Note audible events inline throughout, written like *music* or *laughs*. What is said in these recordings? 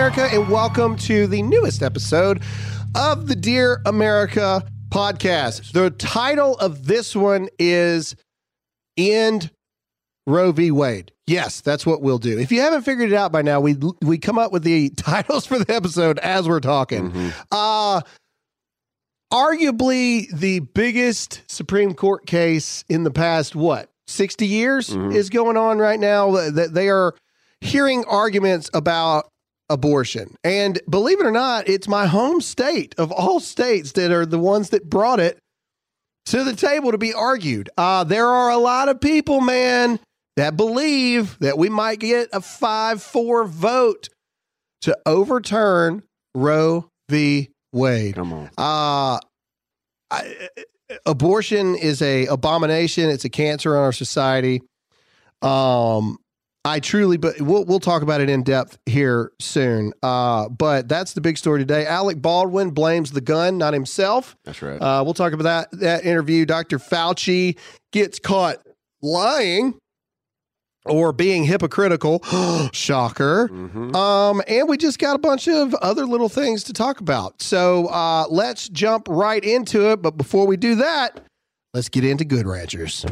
America? And welcome to the newest episode of the Dear America podcast. The title of this one is End Roe v. Wade. Yes, that's what we'll do. If you haven't figured it out by now, we we come up with the *laughs* titles for the episode as we're talking. Uh arguably the biggest Supreme Court case in the past what 60 years is going on right now that they are hearing arguments about abortion. And believe it or not, it's my home state of all states that are the ones that brought it to the table to be argued. Uh, there are a lot of people, man, that believe that we might get a 5 4 vote to overturn Roe v. Wade. Come on. Uh, I, abortion is a abomination. It's a cancer on our society. Um, I truly, but we'll we'll talk about it in depth here soon. Uh, but that's the big story today. Alec Baldwin blames the gun, not himself. That's right. Uh, we'll talk about that that interview. Dr. Fauci gets caught lying or being hypocritical. *gasps* Shocker. Mhm. Um, and we just got a bunch of other little things to talk about. So uh, let's jump right into it. But before we do that, let's get into Good Ranchers.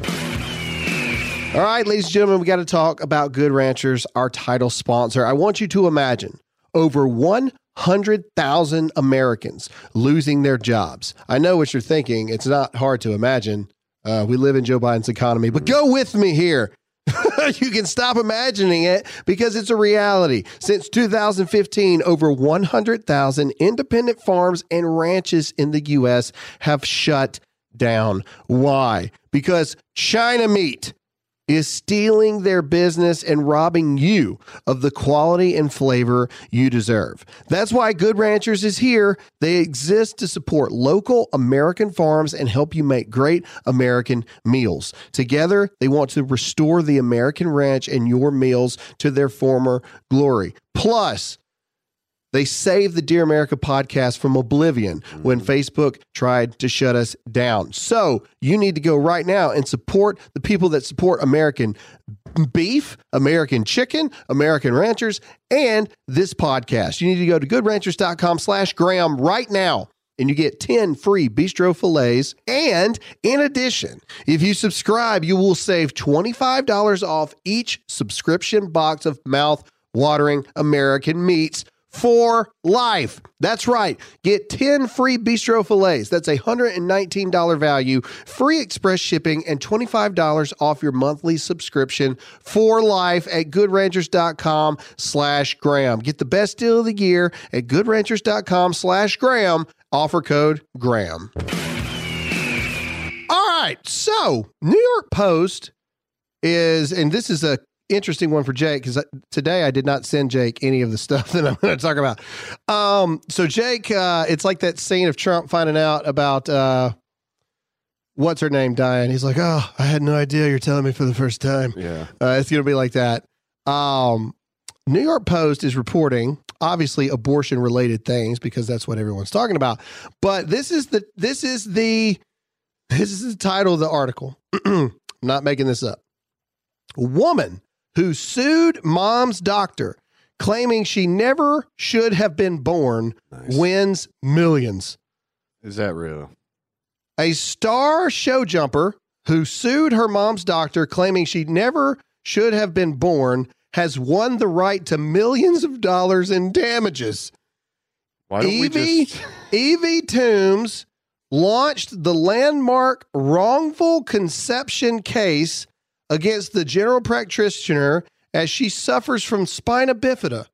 All right, ladies and gentlemen, we got to talk about Good Ranchers, our title sponsor. I want you to imagine over 100,000 Americans losing their jobs. I know what you're thinking. It's not hard to imagine. Uh, we live in Joe Biden's economy, but go with me here. *laughs* you can stop imagining it because it's a reality. Since 2015, over 100,000 independent farms and ranches in the U.S. have shut down. Why? Because China meat is stealing their business and robbing you of the quality and flavor you deserve. That's why Good Ranchers is here. They exist to support local American farms and help you make great American meals. Together, they want to restore the American ranch and your meals to their former glory. Plus, they saved the Dear America podcast from oblivion when mm. Facebook tried to shut us down. So you need to go right now and support the people that support American beef, American chicken, American ranchers, and this podcast. You need to go to goodranchers.com slash Graham right now. And you get 10 free bistro fillets. And in addition, if you subscribe, you will save $25 off each subscription box of mouth watering American meats for life. That's right. Get 10 free bistro fillets. That's a $119 value, free express shipping, and $25 off your monthly subscription for life at goodranchers.com slash Graham. Get the best deal of the year at goodranchers.com slash Graham. Offer code Graham. All right. So, New York Post is, and this is a interesting one for Jake because today I did not send Jake any of the stuff *laughs* that I'm going to talk about. Um, so Jake, uh, it's like that scene of Trump finding out about uh, what's her name dying. He's like, "Oh, I had no idea. You're telling me for the first time." Yeah. Uh, it's going to be like that. Um, New York Post is reporting obviously abortion related things because that's what everyone's talking about. But this is the this is the this is the title of the article. I'm *clears throat* not making this up. Woman who sued mom's doctor claiming she never should have been born Nice. wins millions. Is that real? A star show jumper who sued her mom's doctor claiming she never should have been born has won the right to millions of dollars in damages. Why don't we Evie, just? Evie Toombs launched the landmark wrongful conception case against the general practitioner as she suffers from spina bifida.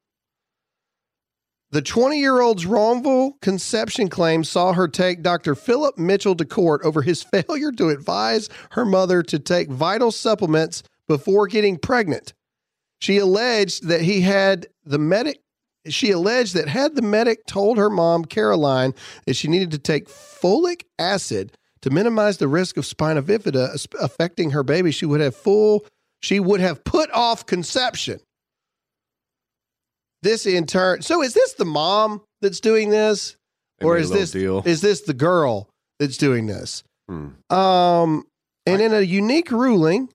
The 20 year old's wrongful conception claim saw her take Dr. Philip Mitchell to court over his *laughs* failure to advise her mother to take vital supplements before getting pregnant. She alleged that he had the medic. She alleged that had the medic told her mom, Caroline, that she needed to take folic acid to minimize the risk of spina bifida affecting her baby, she would have full. She would have put off conception. This in turn. So is this the mom that's doing this, They or is this deal? is this the girl that's doing this? Hmm. Um, and in a unique ruling,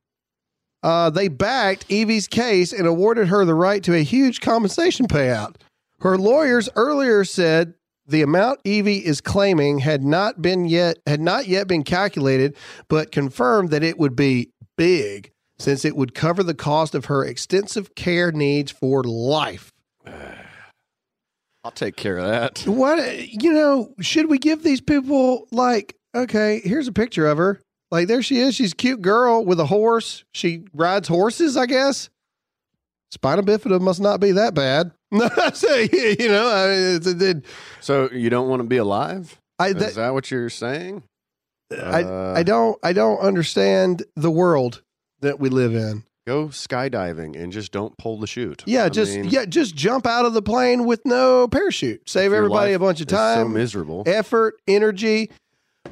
uh, they backed Evie's case and awarded her the right to a huge compensation payout. Her lawyers earlier said the amount Evie is claiming had not been yet had not yet been calculated, but confirmed that it would be big since it would cover the cost of her extensive care needs for life. *sighs* I'll take care of that. What you know? Should we give these people like? Okay, here's a picture of her. Like there she is. She's a cute girl with a horse. She rides horses, I guess. Spinal bifida must not be that bad. *laughs* No, I say *laughs* you know. I mean, it's, it, it, So you don't want to be alive? I Is that, that what you're saying? I Uh, I don't I don't understand the world that we live in. Go skydiving and just don't pull the chute. Yeah, I just mean, yeah, just jump out of the plane with no parachute. Save everybody a bunch of is So time. miserable. effort, energy.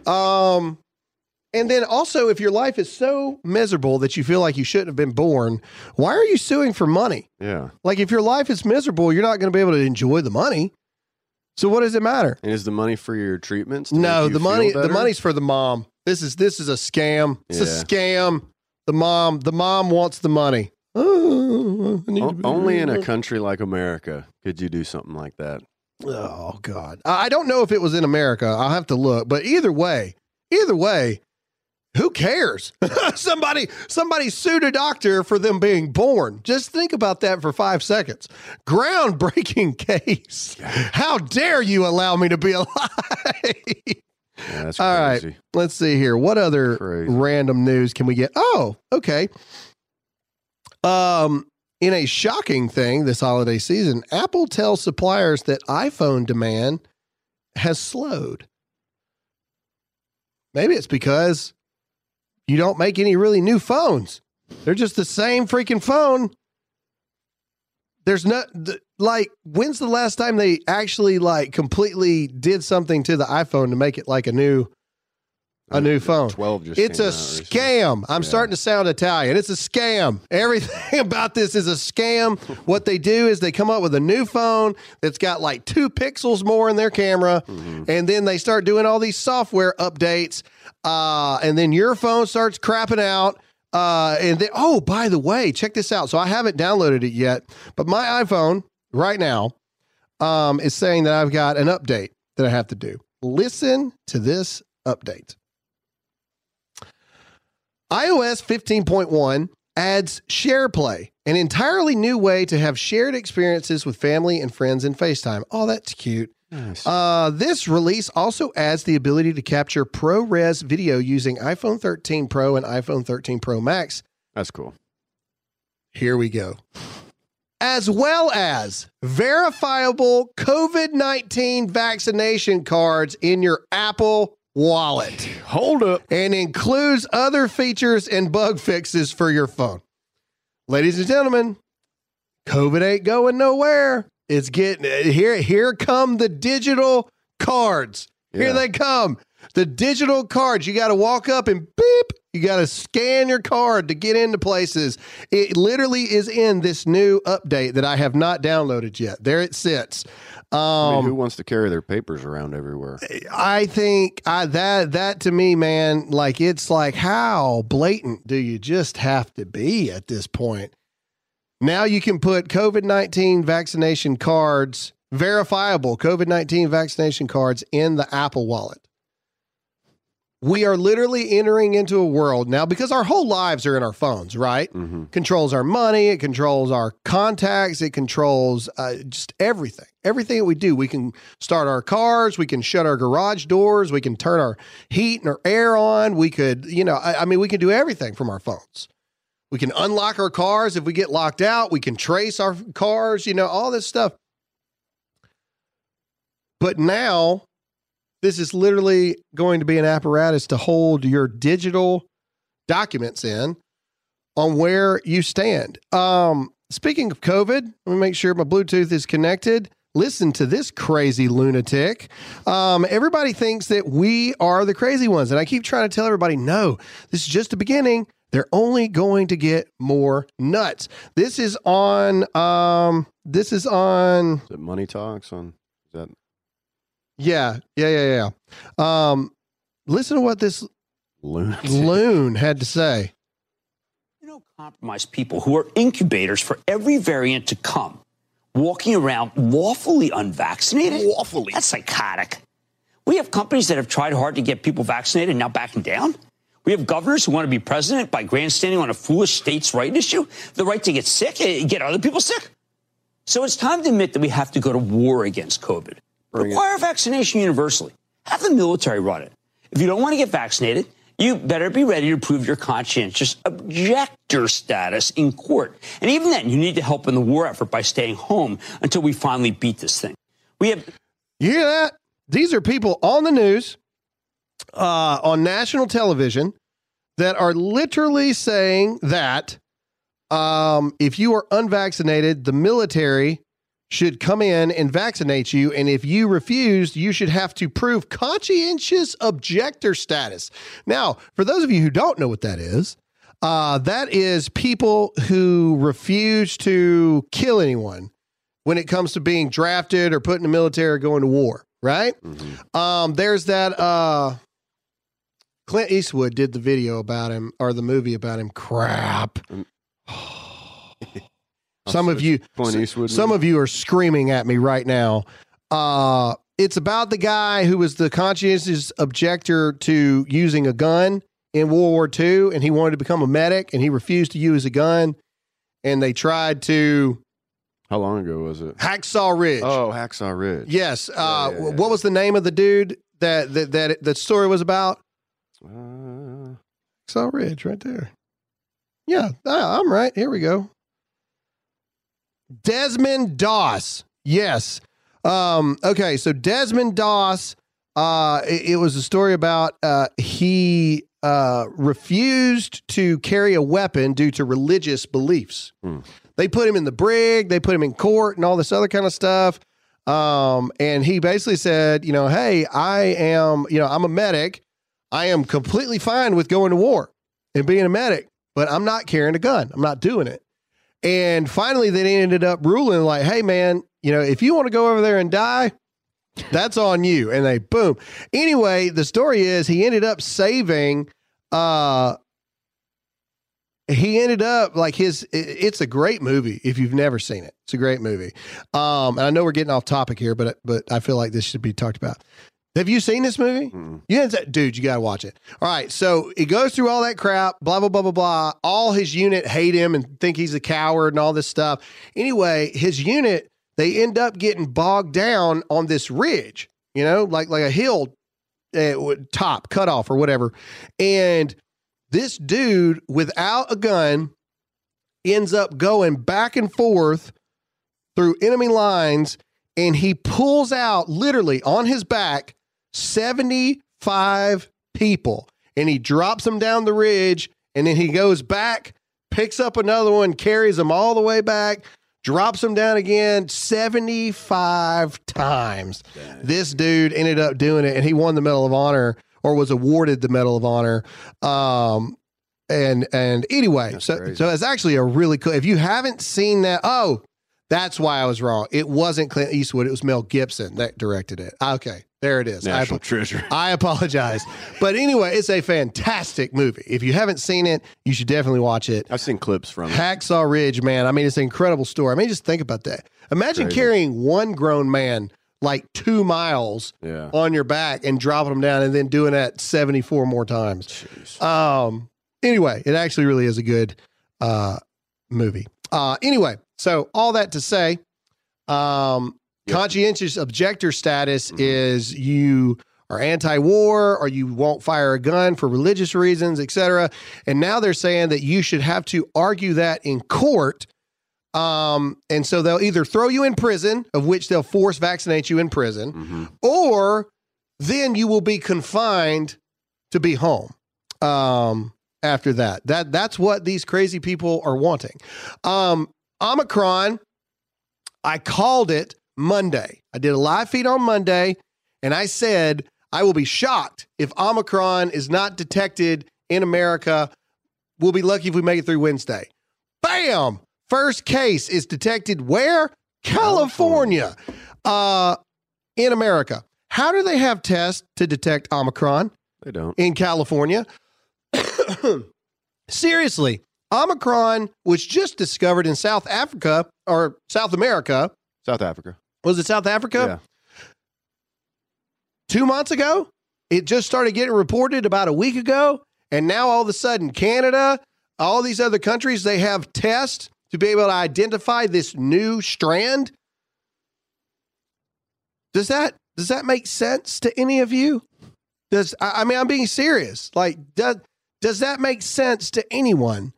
Um, and then also, if your life is so miserable that you feel like you shouldn't have been born, why are you suing for money? Yeah. Like, if your life is miserable, you're not going to be able to enjoy the money. So, what does it matter? And is the money for your treatments? No, the money, the money's for the mom. This is this is a scam. It's a scam. The mom, the mom wants the money. Oh, O- only in a country like America could you do something like that. Oh God, I don't know if it was in America. I'll have to look. But either way, either way, who cares? *laughs* somebody, somebody sued a doctor for them being born. Just think about that for five seconds. Groundbreaking *laughs* case. How dare you allow me to be *laughs* alive? Yeah, that's All right. Let's see here. What other Crazy. random news can we get? Oh, okay. Um, in a shocking thing this holiday season, Apple tells suppliers that iPhone demand has slowed. Maybe it's because you don't make any really new phones. They're just the same freaking phone. There's no th- like when's the last time they actually like completely did something to the iPhone to make it like a new a new phone? Twelve just. It's a scam. I'm Yeah. starting to sound Italian. It's a scam. *laughs* Everything about this is a scam. What they do is they come up with a new phone that's got like two pixels more in their camera, Mhm. and then they start doing all these software updates. Uh, and then your phone starts crapping out. Uh, and then, oh, by the way, check this out. So I haven't downloaded it yet, but my iPhone right now um, is saying that I've got an update that I have to do. Listen to this update. iOS 15.1 adds SharePlay, an entirely new way to have shared experiences with family and friends in FaceTime. Oh, that's cute. Nice. Uh, this release also adds the ability to capture ProRes video using iPhone 13 Pro and iPhone 13 Pro Max. That's cool. Here we go. As well as verifiable COVID 19 vaccination cards in your Apple wallet Hold up. and includes other features and bug fixes for your phone. Ladies and gentlemen, COVID ain't going nowhere. It's getting here. Here come the digital cards. Here Yeah. they come. The digital cards. You got to walk up and beep. You got to scan your card to get into places. It literally is in this new update that I have not downloaded yet. There it sits. Um, I mean, who wants to carry their papers around everywhere? I think I, that that to me, man, like it's like how blatant do you just have to be at this point? Now you can put COVID nineteen vaccination cards, verifiable COVID nineteen vaccination cards in the Apple Wallet. We are literally entering into a world now because our whole lives are in our phones, right? hmm controls our money it controls our contacts it controls uh, just everything. Everything that we do we can start our cars we can shut our garage doors we can turn our heat and our air on we could you know I, I mean we can do everything from our phones. We can unlock our cars if we get locked out we can trace our cars you know all this stuff. But now this is literally going to be an apparatus to hold your digital documents in on where you stand. Um, speaking of COVID, let me make sure my Bluetooth is connected. Listen to this crazy lunatic. Um, everybody thinks that we are the crazy ones. And I keep trying to tell everybody no, this is just the beginning. They're only going to get more nuts. This is on, um, this is on, Is Money Talks on? Is that yeah, yeah, yeah, yeah. Um, listen to what this lunatic? loon had to say. You know, immunocompromised people who are incubators for every variant to come, walking around lawfully unvaccinated? Lawfully. That's psychotic. We have companies that have tried hard to get people vaccinated and now backing down. We have governors who want to be president by grandstanding on a foolish states' right issue, the right to get sick, eh, get other people sick. So it's time to admit that we have to go to war against COVID. Bring it. Require vaccination universally. Have the military run it. If you don't want to get vaccinated, you better be ready to prove your conscientious objector status in court. And even then, you need to help in the war effort by staying home until we finally beat this thing. We have You hear that? These are people on the news, uh, on national television, that are literally saying that um, if you are unvaccinated, the military should come in and vaccinate you. And if you refuse, you should have to prove conscientious objector status. Now, for those of you who don't know what that is, uh, that is people who refuse to kill anyone when it comes to being drafted or put in the military or going to war, right? Um, there's that uh Clint Eastwood did the video about him or the movie about him. Crap. *sighs* *laughs* some of you Eastwood some of you are screaming at me right now. Uh it's about the guy who was the conscientious objector to using a gun in World War II and he wanted to become a medic and he refused to use a gun and they tried to How long ago was it? Hacksaw Ridge. Oh, Hacksaw Ridge. Yes. Uh, yeah, yeah. What was the name of the dude that that that that story was about? Uh, Hacksaw Ridge, right there. Yeah, ah, I'm right. Here we go. Desmond Doss. Yes. Um, okay, so Desmond Doss. Uh, it, it was a story about uh, he uh, refused to carry a weapon due to religious beliefs. Hmm. They put him in the brig, they put him in court, and all this other kind of stuff. Um, and he basically said, you know, hey, I am, you know, I'm a medic. I am completely fine with going to war and being a medic, but I'm not carrying a gun. I'm not doing it. And finally, they ended up ruling like, hey, man, you know, if you want to go over there and die, that's on you. And they boom. Anyway, the story is he ended up saving uh he ended up like his it's a great movie if you've never seen it. It's a great movie. Um and I know we're getting off topic here, but but I feel like this should be talked about. Have you seen this movie? Mm-mm. You didn't dude, you got to watch it. All right. So it goes through all that crap, blah, blah, blah, blah, blah. All his unit hate him and think he's a coward and all this stuff. Anyway, his unit, they end up getting bogged down on this ridge, you know, like, like a hill uh, top cut off or whatever. And this dude without a gun ends up going back and forth through enemy lines and he pulls out literally on his back 75 people and he drops them down the ridge and then he goes back picks up another one carries them all the way back drops them down again 75 times this dude ended up doing it and he won the medal of honor or was awarded the medal of honor um and and anyway That's so crazy. so it's actually a really cool if you haven't seen that oh that's why I was wrong. It wasn't Clint Eastwood. It was Mel Gibson that directed it. Okay, there it is. I, National treasure. *laughs* I apologize. But anyway, it's a fantastic movie. If you haven't seen it, you should definitely watch it. I've seen clips from it. Hacksaw Ridge, man. I mean, it's an incredible story. I mean, just think about that. Imagine Crazy. carrying one grown man like two miles Yeah. on your back and dropping him down and then doing that 74 more times. Jeez. Um, anyway, it actually really is a good uh, movie. Uh, anyway, so all that to say, um, Yep. conscientious objector status Mhm. is you are anti-war or you won't fire a gun for religious reasons, etc. And now they're saying that you should have to argue that in court. Um, and so they'll either throw you in prison, of which they'll force vaccinate you in prison, Mhm. or then you will be confined to be home um, after that. That that's what these crazy people are wanting. Um, Omicron, I called it Monday. I did a live feed on Monday, and I said I will be shocked if Omicron is not detected in America. We'll be lucky if we make it through Wednesday. Bam! First case is detected where? California. Uh, in America. How do they have tests to detect Omicron They don't. in California? *coughs* Seriously, Omicron was just discovered in South Africa or South America. South Africa. Was it South Africa? Two months ago? It just started getting reported about a week ago. And now all of a sudden, Canada, all these other countries, they have tests to be able to identify this new strand. Does that does that make sense to any of you? Does I I mean I'm being serious. Like does does that make sense to anyone?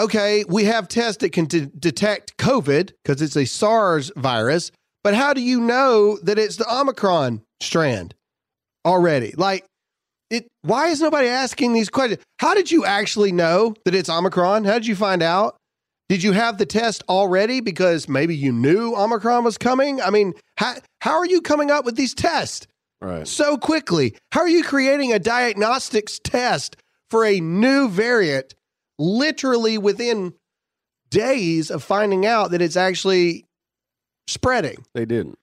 Okay, we have tests that can de- detect COVID because it's a SARS virus, but how do you know that it's the Omicron strand already? Like it why is nobody asking these questions? How did you actually know that it's Omicron? How did you find out? Did you have the test already because maybe you knew Omicron was coming? I mean, how, how are you coming up with these tests Right. so quickly? How are you creating a diagnostics test for a new variant literally within days of finding out that it's actually spreading? They didn't.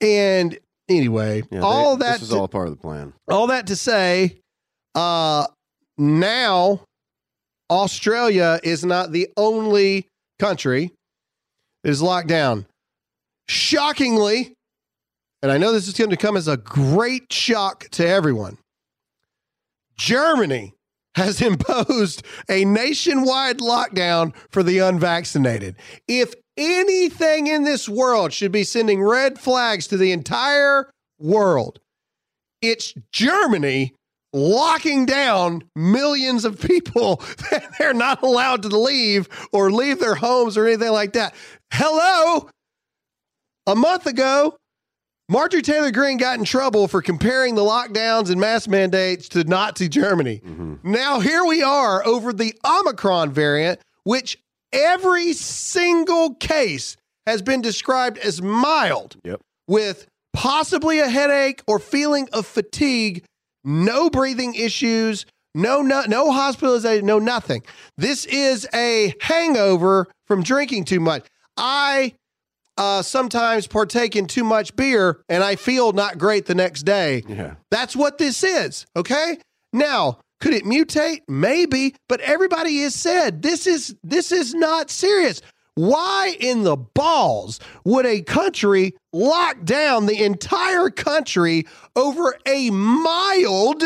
And anyway, Yeah, all they, that This is to- all part of the plan. all that to say, uh, now Australia is not the only country that is locked down. Shockingly, and I know this is going to come as a great shock to everyone, Germany has *laughs* imposed a nationwide lockdown for the unvaccinated. If anything in this world should be sending red flags to the entire world, it's Germany locking down millions of people *laughs* that they're not allowed to leave or leave their homes or anything like that. Hello. A month ago, Marjorie Taylor Greene got in trouble for comparing the lockdowns and mask mandates to Nazi Germany. Mm-hmm. Now, here we are over the Omicron variant, which every single case has been described as mild Yep. with possibly a headache or feeling of fatigue, no breathing issues, no no, no hospitalization, no nothing. This is a hangover from drinking too much. I uh, sometimes partake in too much beer and I feel not great the next day. Yeah. That's what this is. Okay. Now, could it mutate? Maybe, but everybody has said this is this is not serious. Why in the balls would a country lock down the entire country over a mild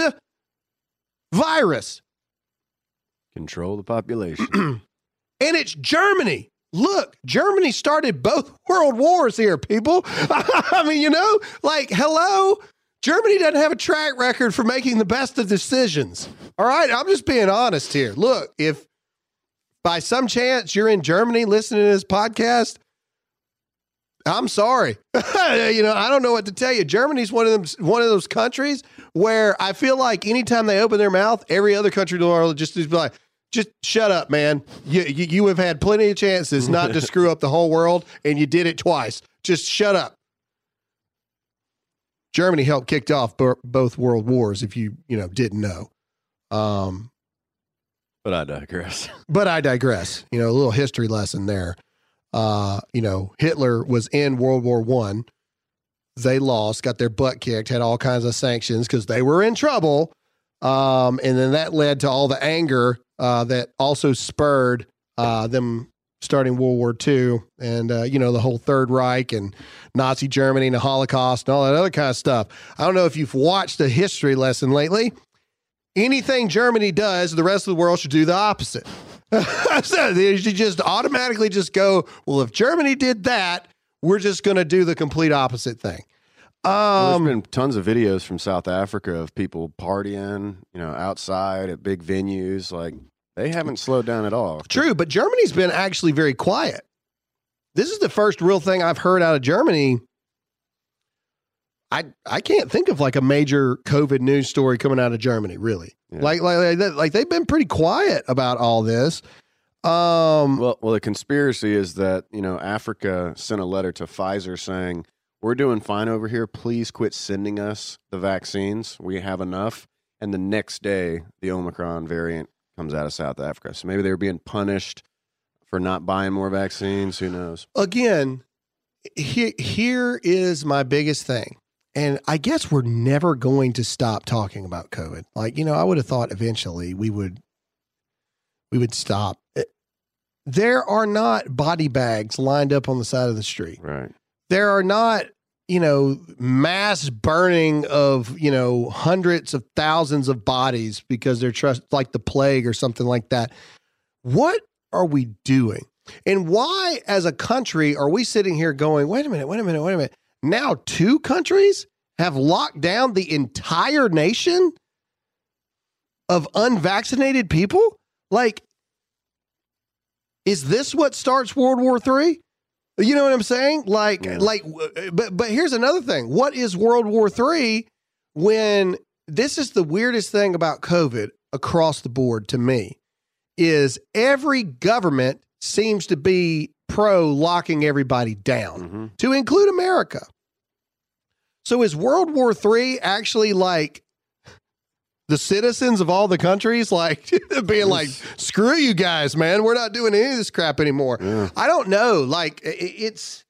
virus? Control the population. *clears throat* And it's Germany. Look, Germany started both *laughs* world wars here, people. *laughs* I mean, you know, like, hello? Germany doesn't have a track record for making the best of decisions. All right. I'm just being honest here. Look, if by some chance you're in Germany listening to this podcast, I'm sorry. *laughs* you know, I don't know what to tell you. Germany's one of them one of those countries where I feel like anytime they open their mouth, every other country in the world just is like, just shut up, man. You, you you have had plenty of chances not to *laughs* screw up the whole world, and you did it twice. Just shut up. Germany helped kicked off bo- both world wars. If you you know didn't know, um, but I digress. *laughs* but I digress. You know, a little history lesson there. Uh, you know, Hitler was in World War One. They lost, got their butt kicked, had all kinds of sanctions because they were in trouble. Um, and then that led to all the anger uh, that also spurred uh, them starting World War II and, uh, you know, the whole Third Reich and Nazi Germany and the Holocaust and all that other kind of stuff. I don't know if you've watched a history lesson lately. Anything Germany does, the rest of the world should do the opposite. *laughs* so they should just automatically just go, well, if Germany did that, we're just going to do the complete opposite thing. Um, there's been tons of videos from South Africa of people partying, you know, outside at big venues. Like they haven't slowed down at all. True, but Germany's been actually very quiet. This is the first real thing I've heard out of Germany. I I can't think of like a major COVID news story coming out of Germany, really. Yeah. Like, like like like they've been pretty quiet about all this. Um, Well, well, the conspiracy is that you know Africa sent a letter to Pfizer saying we're doing fine over here. Please quit sending us the vaccines. We have enough. And the next day, the Omicron variant comes out of South Africa. So maybe they were being punished for not buying more vaccines. Who knows? again, here here is my biggest thing. And I guess we're never going to stop talking about COVID. Like, you know, I would have thought eventually we would we would stop. Eh, there are not body bags lined up on the side of the street. Right. There are not, you know, mass burning of, you know, hundreds of thousands of bodies because they're trust like the plague or something like that. What are we doing? And why, as a country, are we sitting here going, wait a minute, wait a minute, wait a minute? Now, two countries have locked down the entire nation of unvaccinated people? Like, is this what starts World War Three? You know what I'm saying? Like, Yeah. like, but but here's another thing. What is World War Three when this is the weirdest thing about COVID across the board to me is every government seems to be pro locking everybody down hmm to include America. So is World War III actually like the citizens of all the countries like *laughs* being like, screw you guys, man, we're not doing any of this crap anymore. Yeah. I don't know. Like it's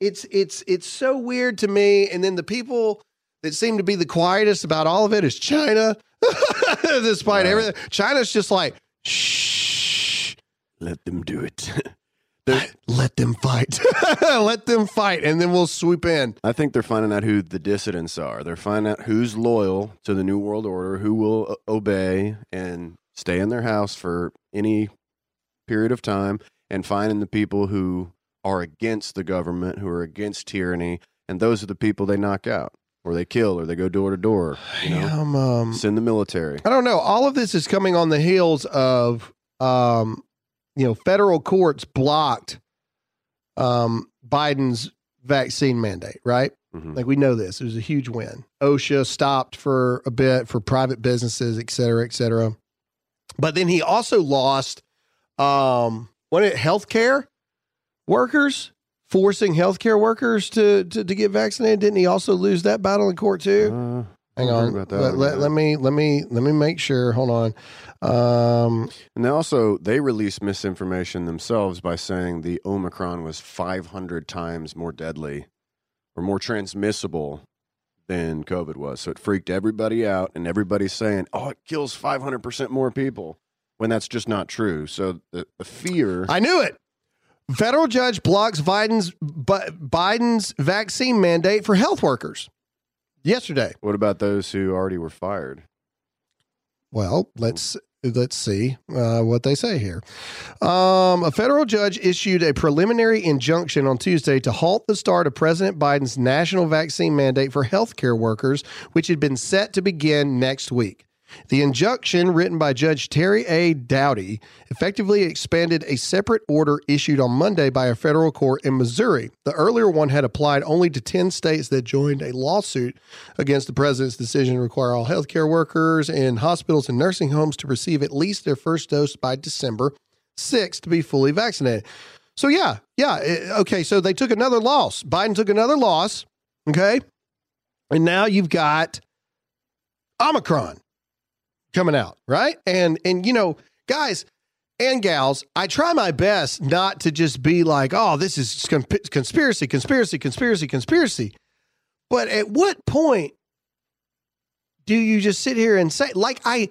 it's it's it's so weird to me. And then the people that seem to be the quietest about all of it is China. *laughs* Despite Right. everything, China's just like, shh, Let them do it. *laughs* They're- let them fight, *laughs* let them fight, and then we'll swoop in. I think they're finding out who the dissidents are. They're finding out who's loyal to the New World Order, who will obey and stay in their house for any period of time, and finding the people who are against the government, who are against tyranny, and those are the people they knock out, or they kill, or they go door to door. You know, um, send the military. I don't know. All of this is coming on the heels of, um, you know, federal courts blocked um, Biden's vaccine mandate, right? Mhm. Like we know this. It was a huge win. OSHA stopped for a bit for private businesses, et cetera, et cetera. But then he also lost um what it healthcare workers, forcing healthcare workers to, to to get vaccinated. Didn't he also lose that battle in court too? Uh, Hang on. know about that Let, let, let me let me let me make sure. Hold on. Um And they also they released misinformation themselves by saying the Omicron was 500 times more deadly or more transmissible than COVID was. So it freaked everybody out, and everybody's saying, "Oh, it kills 500 percent more people," when that's just not true. So the, the fear. I knew it. Federal judge blocks Biden's Bi- Biden's vaccine mandate for health workers. Yesterday. what about those who already were fired? Well, let's let's see uh, what they say here. Um, a federal judge issued a preliminary injunction on Tuesday to halt the start of President Biden's national vaccine mandate for healthcare workers, which had been set to begin next week. The injunction, written by Judge Terry A. Doughty, effectively expanded a separate order issued on Monday by a federal court in Missouri. The earlier one had applied only to 10 states that joined a lawsuit against the president's decision to require all healthcare workers in hospitals and nursing homes to receive at least their first dose by December 6th to be fully vaccinated. So, yeah, yeah. eh, Okay. So they took another loss. Biden took another loss. Okay. And now you've got Omicron coming out, right? And and you know, guys and gals, I try my best not to just be like, "Oh, this is con- conspiracy, conspiracy, conspiracy, conspiracy." But at what point do you just sit here and say like I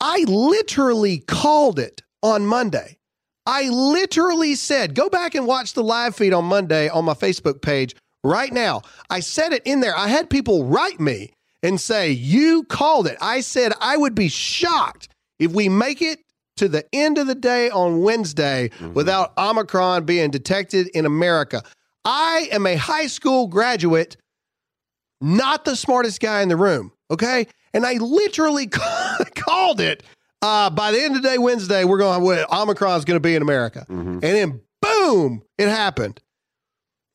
I literally called it on Monday. I literally said, go back and watch the live feed on Monday on my Facebook page right now. I said it in there. I had people write me and say, You called it. I said I would be shocked if we make it to the end of the day on Wednesday without Omicron being detected in America. I am a high school graduate, not the smartest guy in the room. Okay. And I literally *laughs* called it. Uh, by the end of the day, Wednesday, we're going, Omicron is going to be in America. And then boom, it happened.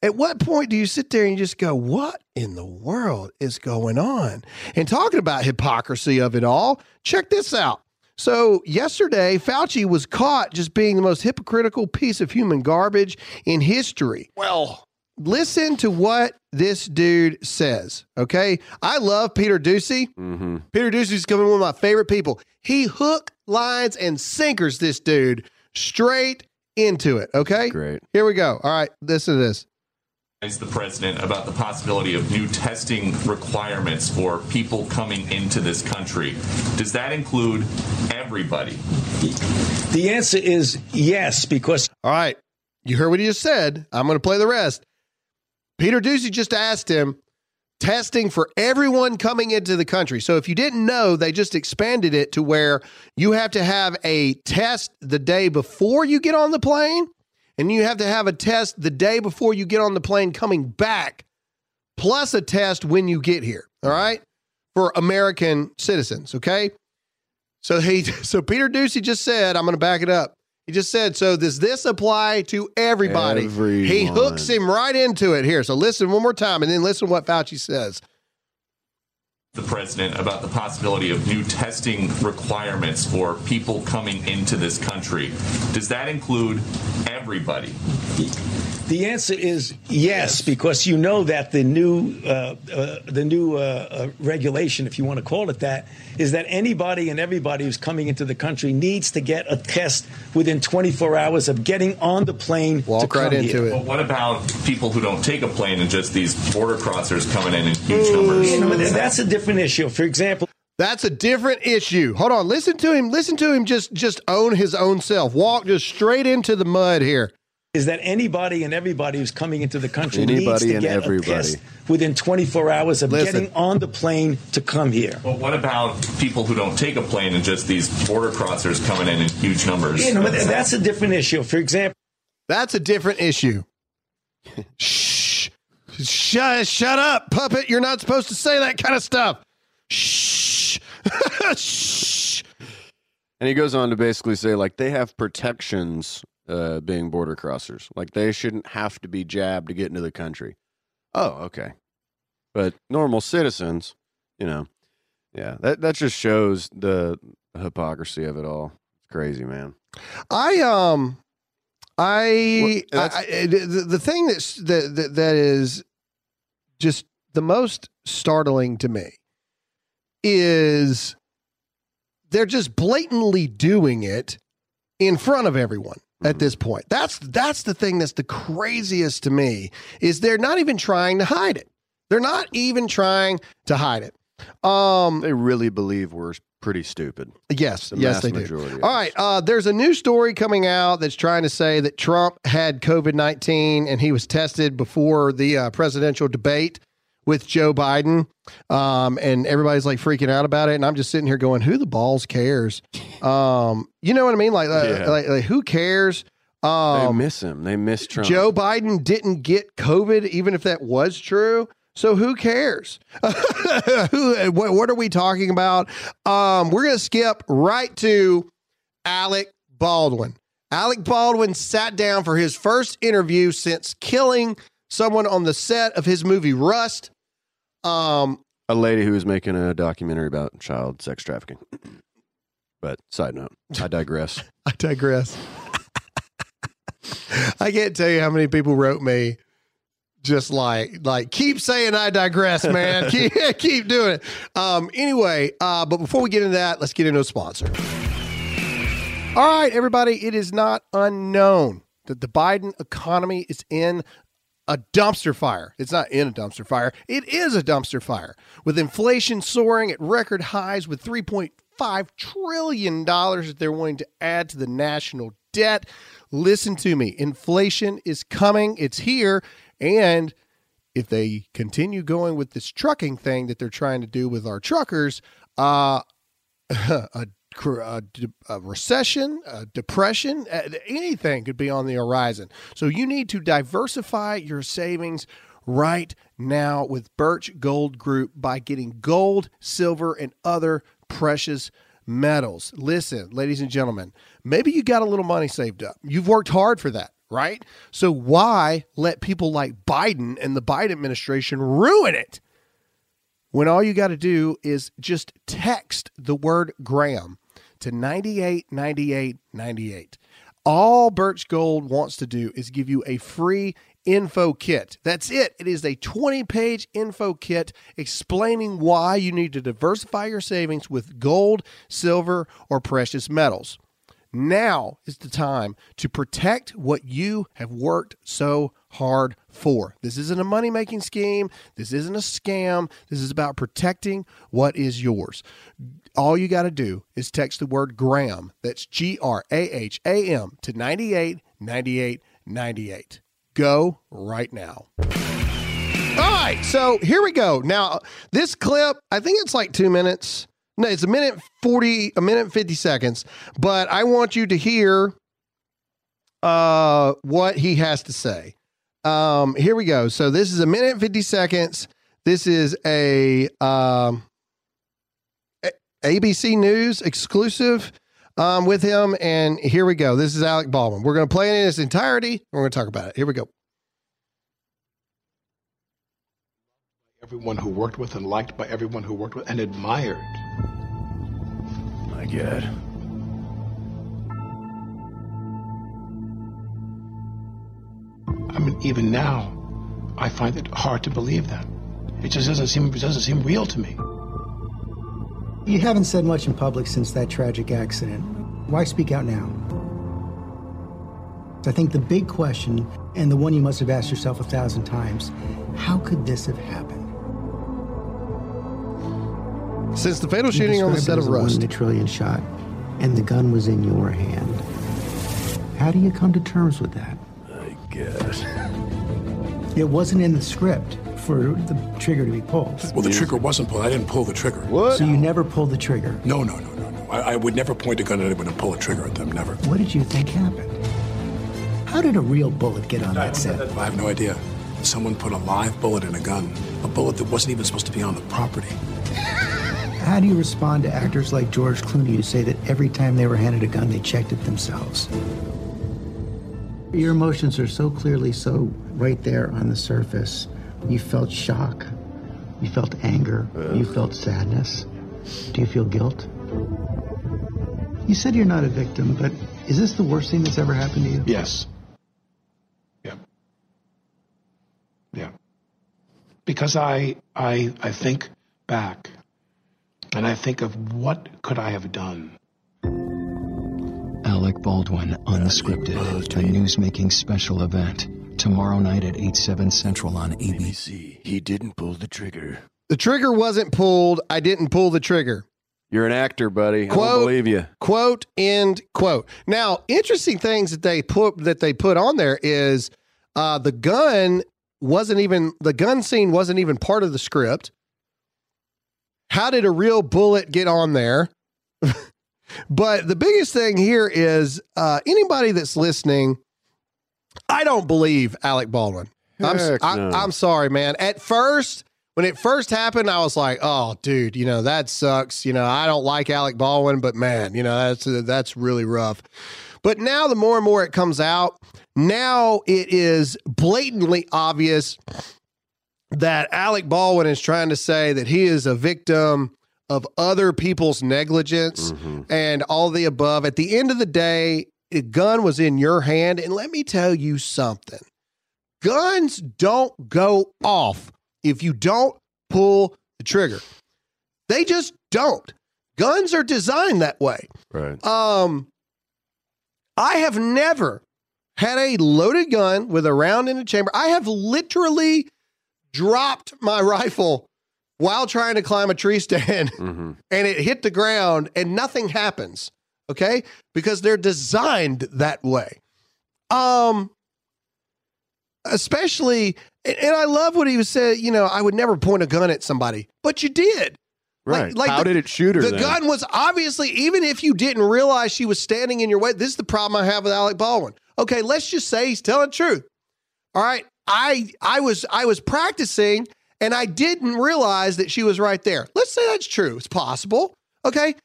At what point do you sit there and you just go, what in the world is going on? And talking about hypocrisy of it all, check this out. So, yesterday, Fauci was caught just being the most hypocritical piece of human garbage in history. Well, Listen to what this dude says, okay? I love Peter Doocy. hmm Peter Doocy's coming one of my favorite people. He hook, lines, and sinkers this dude straight into it, okay? great. Here we go. All right, listen to this. The president about the possibility of new testing requirements for people coming into this country. Does that include everybody? The answer is yes, because. All right. You heard what he just said. I'm going to play the rest. Peter Doocy just asked him testing for everyone coming into the country. So if you didn't know, they just expanded it to where you have to have a test the day before you get on the plane and you have to have a test the day before you get on the plane coming back, plus a test when you get here. All right, for American citizens. Okay, so he, *laughs* so Peter Doocy just said, I'm going to back it up. He just said, so does this apply to everybody? Everyone. He hooks him right into it here. So listen one more time, and then listen what Fauci says the president about the possibility of new testing requirements for people coming into this country. Does that include everybody? The answer is yes, yes, because you know that the new uh, uh, the new uh, uh, regulation, if you want to call it that, is that anybody and everybody who's coming into the country needs to get a test within 24 hours of getting on the plane. Walk right into here. it. But what about people who don't take a plane and just these border crossers coming in in huge numbers? You know, that's a different issue. For example. That's a different issue. Hold on, listen to him. Listen to him. Just just own his own self. Walk just straight into the mud here is that anybody and everybody who's coming into the country anybody needs to and get everybody. a test within 24 hours of Listen. getting on the plane to come here. Well, what about people who don't take a plane and just these border crossers coming in in huge numbers? You know, that's a different issue. For example, that's a different issue. *laughs* Shut, shut up, puppet. You're not supposed to say that kind of stuff. Shh. *laughs* Shh. And he goes on to basically say, like, they have protections uh, being border crossers. Like they shouldn't have to be jabbed to get into the country. Oh, okay. But normal citizens, you know, yeah, that that just shows the hypocrisy of it all. It's crazy, man. I um, I, Well, I, the, the thing that's that, that that is just the most startling to me is they're just blatantly doing it in front of everyone at this point. That's that's the thing that's the craziest to me is they're not even trying to hide it. They're not even trying to hide it. Um They really believe we're pretty stupid. yes, The yes they do. All uh there's a new story coming out that's trying to say that Trump had COVID-19 and he was tested before the uh, presidential debate with Joe Biden. Um, and everybody's like freaking out about it. And I'm just sitting here going, who the balls cares? Um, you know what I mean? Like, uh, Yeah. like, like, who cares? they Um, miss him. They miss Trump. Joe Biden didn't get COVID, even if that was true. So who cares? *laughs* who? What, what are we talking about? Um, we're going to skip right to Alec Baldwin. Alec Baldwin sat down for his first interview since killing someone on the set of his movie Rust. Um, a lady who was making a documentary about child sex trafficking. *clears throat* But side note, I digress. *laughs* I digress. *laughs* I can't tell you how many people wrote me just like like keep saying I digress, man. *laughs* keep keep doing it. Um anyway, uh but before we get into that, let's get into a sponsor. All right, everybody, it is not unknown that the Biden economy is in a dumpster fire. It's not in a dumpster fire. It is a dumpster fire. With inflation soaring at record highs with 3.5 trillion dollars that they're wanting to add to the national debt. Listen to me. Inflation is coming. It's here and if they continue going with this trucking thing that they're trying to do with our truckers, uh *laughs* a a, a recession, a depression, anything could be on the horizon. So you need to diversify your savings right now with Birch Gold Group by getting gold, silver, and other precious metals. Listen, ladies and gentlemen, maybe you got a little money saved up. You've worked hard for that, right? So why let people like Biden and the Biden administration ruin it? when all you got to do is just text the word Graham to 989898. All Birch Gold wants to do is give you a free info kit. That's it. It is a 20 page info kit explaining why you need to diversify your savings with gold, silver, or precious metals. Now is the time to protect what you have worked so hard for. This isn't a money making scheme. This isn't a scam. This is about protecting what is yours. All you got to do is text the word Graham. That's G R A H A M to 98 98 98. Go right now. All right, so here we go. Now, this clip, I think it's like two minutes. No, it's a minute 40, a minute 50 seconds, but I want you to hear uh, what he has to say. Um, here we go. So this is a minute 50 seconds. This is a um, ABC News exclusive um, with him. And here we go. This is Alec Baldwin. We're going to play it in its entirety. We're going to talk about it. Here we go. everyone who worked with and liked by everyone who worked with and admired. My God. I mean, even now, I find it hard to believe that. It just doesn't seem it doesn't seem real to me. You haven't said much in public since that tragic accident. Why speak out now? I think the big question, and the one you must have asked yourself a thousand times, how could this have happened? Since the fatal shooting on the set of Rust. One in a trillion shot, and the gun was in your hand. How do you come to terms with that? I guess. *laughs* It wasn't in the script for the trigger to be pulled. Well, the trigger wasn't pulled. I didn't pull the trigger. What? So you never pulled the trigger. No, no, no, no, no. I, I would never point a gun at anyone and pull a trigger at them. Never. What did you think happened? How did a real bullet get on that set? I have no idea. Someone put a live bullet in a gun, a bullet that wasn't even supposed to be on the property. *laughs* How do you respond to actors like George Clooney who say that every time they were handed a gun, they checked it themselves? Your emotions are so clearly so right there on the surface. You felt shock. You felt anger. You felt sadness. Do you feel guilt? You said you're not a victim, but is this the worst thing that's ever happened to you? Yes. Yeah. Yeah. Because I I I think back and I think of what could I have done? Alec Baldwin, unscripted, a newsmaking special event. Tomorrow night at 8, 7 Central on ABC. He didn't pull the trigger. The trigger wasn't pulled. I didn't pull the trigger. You're an actor, buddy. I Quote- don't believe you. Quote end quote. Now, interesting things that they put that they put on there is uh, the gun wasn't even the gun scene wasn't even part of the script. How did a real bullet get on there? *laughs* but the biggest thing here is uh, anybody that's listening. I don't believe Alec Baldwin. I'm, Heck I. I'm sorry, man. At first, when it first happened, I was like, "Oh, dude, you know that sucks." You know, I don't like Alec Baldwin, but man, you know that's that's really rough. But now, the more and more it comes out, now it is blatantly obvious that Alec Baldwin is trying to say that he is a victim of other people's negligence and all the above. At the end of the day, a gun was in your hand, and let me tell you something guns don't go off if you don't pull the trigger. They just don't. Guns are designed that way. Right. Um, I have never had a loaded gun with a round in a chamber. I have literally dropped my rifle while trying to climb a tree stand *laughs* hmm and it hit the ground and nothing happens. Okay? Because they're designed that way. Um especially and, and I love what he was saying, you know, I would never point a gun at somebody, but you did. Like- Right. like How the- did it shoot her? The then? gun was obviously, even if you didn't realize she was standing in your way, this is the problem I have with Alec Baldwin. Okay, let's just say he's telling the truth. All right. I I was I was practicing and I didn't realize that she was right there. Let's say that's true. It's possible. Okay.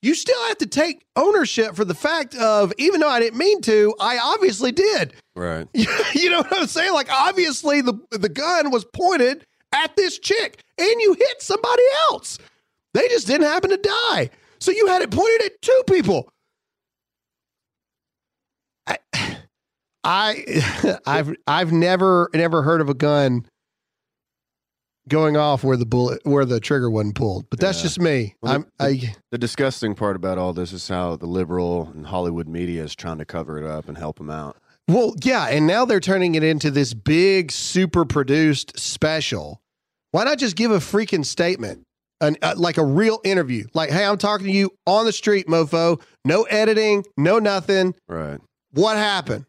You still have to take ownership for the fact of even though I didn't mean to, I obviously did. Right. *laughs* you know what I'm saying? Like obviously the the gun was pointed at this chick and you hit somebody else. They just didn't happen to die. So you had it pointed at two people. I, I *laughs* I've I've never never heard of a gun going off where the bullet where the trigger wasn't pulled. But that's Yeah. just me. Well, I'm I The disgusting part about all this is how the liberal and Hollywood media is trying to cover it up and help him out. Well, yeah, and now they're turning it into this big, super produced special. Why not just give a freaking statement, an, uh, like a real interview? Like, hey, I'm talking to you on the street, mofo. No editing, no nothing. Right. What happened?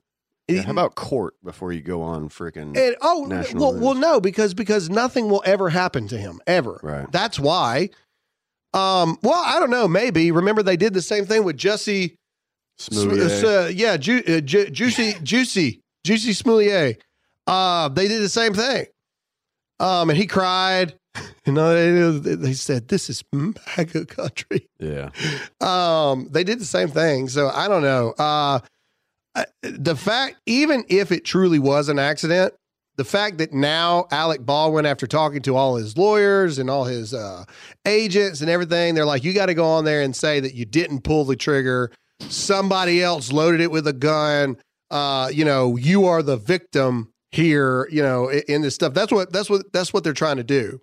Yeah, how about court before you go on freaking And oh, well, news? well, no, because because nothing will ever happen to him ever. Right. That's why. Um. Well, I don't know. Maybe remember they did the same thing with Jesse. Uh, yeah, ju- uh, ju- juicy, *laughs* juicy, juicy Smollett. Uh, they did the same thing. Um, and he cried. *laughs* You know, they, they said, "This is MAGA country." yeah. *laughs* Um, they did the same thing. So I don't know. Uh, the fact, even if it truly was an accident, the fact that now Alec Baldwin, after talking to all his lawyers and all his uh, agents and everything, they're like, you got to go on there and say that you didn't pull the trigger. Somebody else loaded it with a gun. Uh, you know, you are the victim here. You know, in, in this stuff. That's what that's what that's what they're trying to do.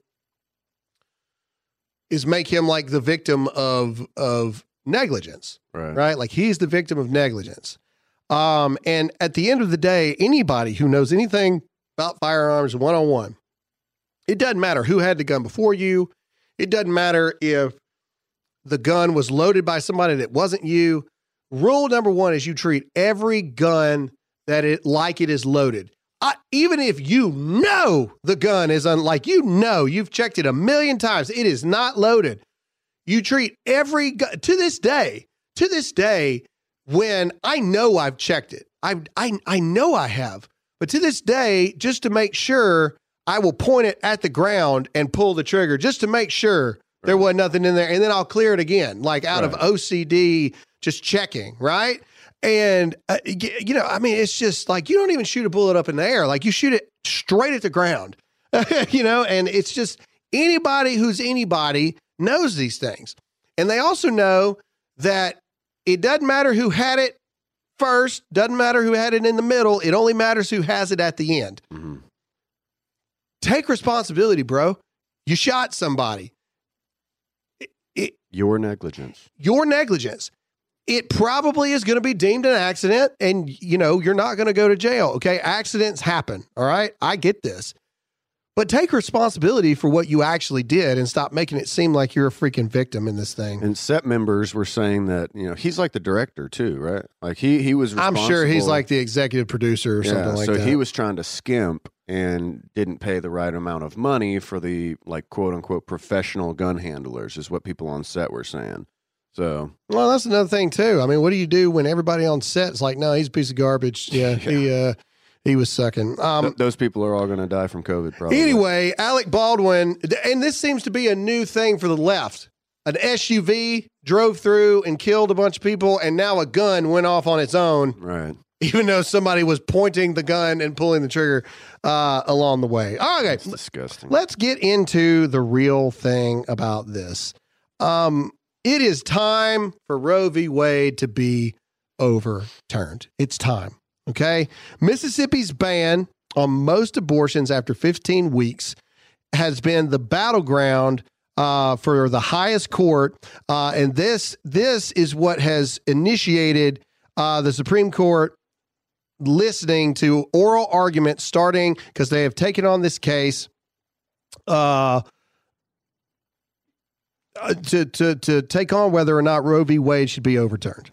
Is make him like the victim of of negligence Right. right? Like he's the victim of negligence. Um, and at the end of the day, anybody who knows anything about firearms one on one, it doesn't matter who had the gun before you. It doesn't matter if the gun was loaded by somebody that wasn't you. Rule number one is you treat every gun that it like it is loaded. I, even if you know the gun is unlike you know you've checked it a million times, it is not loaded. You treat every gun to this day, to this day, when I know I've checked it, I I I know I have, but to this day, just to make sure, I will point it at the ground and pull the trigger just to make sure there wasn't nothing in there, and then I'll clear it again, like out of OCD, just checking, right? And uh, you know, I mean, it's just like you don't even shoot a bullet up in the air; like you shoot it straight at the ground, *laughs* you know. And it's just anybody who's anybody knows these things, and they also know that it doesn't matter who had it first, doesn't matter who had it in the middle. It only matters who has it at the end. Mhm. Take responsibility, bro. You shot somebody. It- it, Your negligence. your negligence. It probably is going to be deemed an accident and you know, you're not going to go to jail. Okay. Accidents happen. All right. I get this. But take responsibility for what you actually did and stop making it seem like you're a freaking victim in this thing. And set members were saying that you know he's like the director too, right? Like he he was. I'm sure he's like the executive producer or yeah. something like so that. So he was trying to skimp and didn't pay the right amount of money for the like quote unquote professional gun handlers, is what people on set were saying. So Well, that's another thing too. I mean, what do you do when everybody on set's like, no, he's a piece of garbage. Yeah, *laughs* he uh he was sucking. Um th- those people are all going to die from COVID. Probably. Anyway, Alec Baldwin, and this seems to be a new thing for the left. An SUV drove through and killed a bunch of people, and now a gun went off on its own, right? even though somebody was pointing the gun and pulling the trigger uh, along the way. Okay, It's disgusting. let's get into the real thing about this. Um, it is time for Roe v. Wade to be overturned. It's time. Okay. Mississippi's ban on most abortions after 15 weeks has been the battleground uh, for the highest court, uh, and this this is what has initiated uh, the Supreme Court listening to oral arguments starting because they have taken on this case uh, uh, to, to, to take on whether or not Roe v. Wade should be overturned.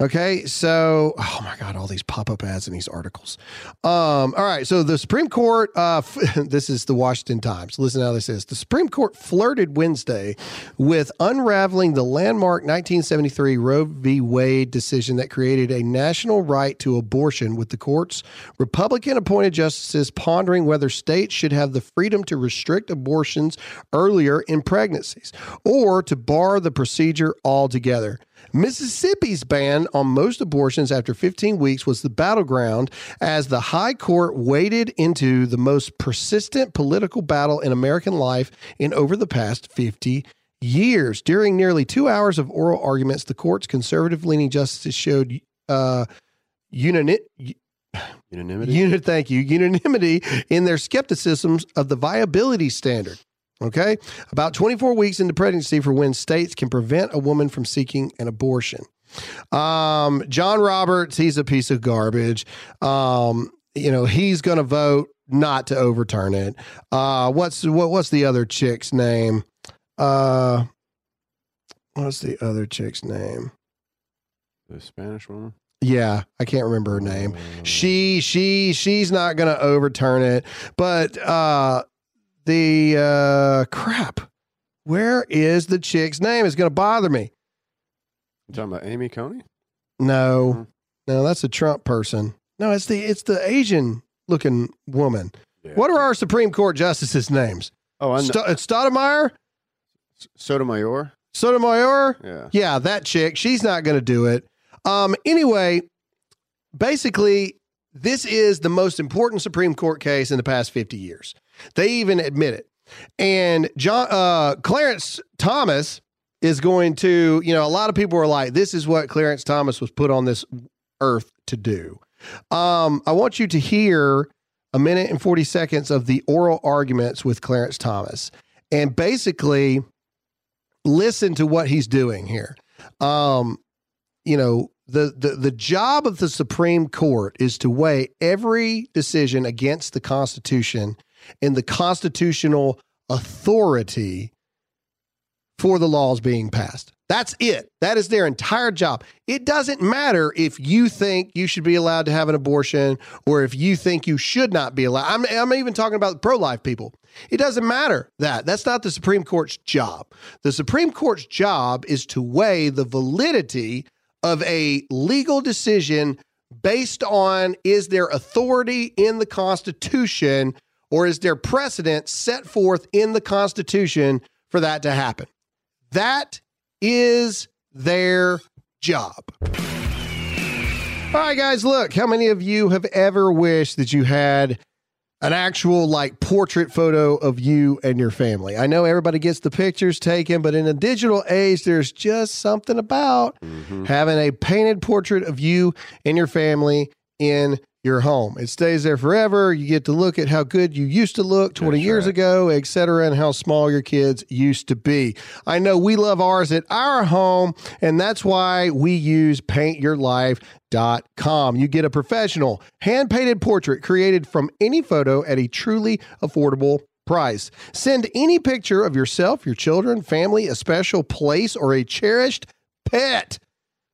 Okay, so oh my God, all these pop up ads and these articles. Um, all right, so the Supreme Court, uh, f- *laughs* this is the Washington Times. Listen how this is. The Supreme Court flirted Wednesday with unraveling the landmark 1973 Roe v. Wade decision that created a national right to abortion, with the court's Republican appointed justices pondering whether states should have the freedom to restrict abortions earlier in pregnancies or to bar the procedure altogether. Mississippi's ban on most abortions after 15 weeks was the battleground as the high court waded into the most persistent political battle in American life in over the past 50 years. During nearly two hours of oral arguments, the court's conservative leaning justices showed uh, unanimity. Unanimity. Unit, thank you. Unanimity in their skepticisms of the viability standard. Okay. About 24 weeks into pregnancy for when states can prevent a woman from seeking an abortion. Um, John Roberts, he's a piece of garbage. Um, you know, he's going to vote not to overturn it. Uh, what's what, what's the other chick's name? Uh, what's the other chick's name? The Spanish woman. Yeah, I can't remember her name. She she she's not going to overturn it, but uh the uh crap. Where is the chick's name? It's going to bother me. You talking about Amy Coney? No. No, that's a Trump person. No, it's the it's the Asian looking woman. What are our Supreme Court justices' names? Oh, I know. St- it's Stoudemire, Sotomayor. Sotomayor. Yeah. Yeah, that chick. She's not going to do it. Um, anyway, basically, this is the most important Supreme Court case in the past 50 years. They even admit it. And John uh, Clarence Thomas is going to, you know, a lot of people are like, this is what Clarence Thomas was put on this earth to do. Um, I want you to hear a minute and 40 seconds of the oral arguments with Clarence Thomas and basically listen to what he's doing here. Um, you know, the, the the job of the Supreme Court is to weigh every decision against the Constitution and the constitutional authority for the laws being passed. That's it. That is their entire job. It doesn't matter if you think you should be allowed to have an abortion or if you think you should not be allowed. I'm, I'm even talking about pro life people. It doesn't matter that. That's not the Supreme Court's job. The Supreme Court's job is to weigh the validity of a legal decision based on is there authority in the Constitution or is there precedent set forth in the Constitution for that to happen? That is their job. All right, guys, look, how many of you have ever wished that you had an actual like portrait photo of you and your family? I know everybody gets the pictures taken, but in a digital age, there's just something about mm-hmm. having a painted portrait of you and your family in your home. It stays there forever. You get to look at how good you used to look 20 years ago, et cetera, and how small your kids used to be. I know we love ours at our home, and that's why we use paintyourlife.com. You get a professional hand painted portrait created from any photo at a truly affordable price. Send any picture of yourself, your children, family, a special place, or a cherished pet.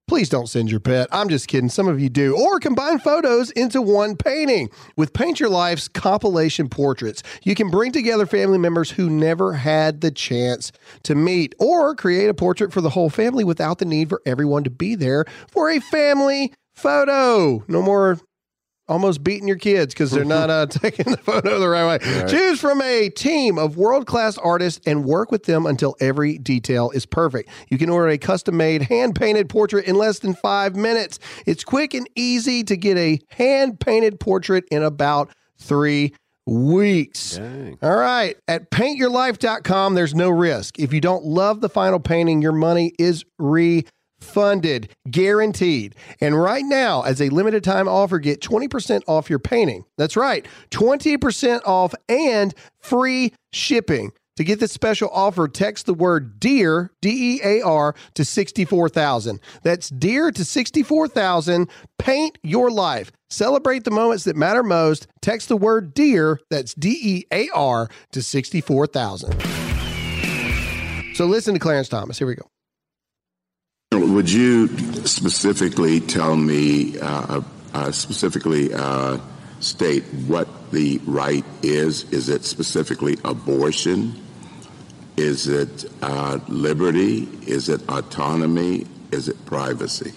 Please don't send your pet. I'm just kidding. Some of you do. Or combine photos into one painting. With Paint Your Life's compilation portraits, you can bring together family members who never had the chance to meet, or create a portrait for the whole family without the need for everyone to be there for a family photo. No more almost beating your kids because they're not uh, *laughs* taking the photo the right way. Right. Choose from a team of world class artists and work with them until every detail is perfect. You can order a custom made, hand painted portrait in less than five minutes. It's quick and easy to get a hand painted portrait in about three weeks. Dang. All right. At paintyourlife.com, there's no risk. If you don't love the final painting, your money is refunded, guaranteed. And right now, as a limited time offer, get 20% off your painting. That's right, 20% off and free shipping. To get this special offer, text the word DEAR, D E A R, to 64,000. That's DEAR to 64,000. Paint your life. Celebrate the moments that matter most. Text the word DEAR, that's D E A R, to 64,000. So listen to Clarence Thomas. Here we go. Would you specifically tell me, uh, uh, specifically uh, state what the right is? Is it specifically abortion? Is it uh, liberty? Is it autonomy? Is it privacy?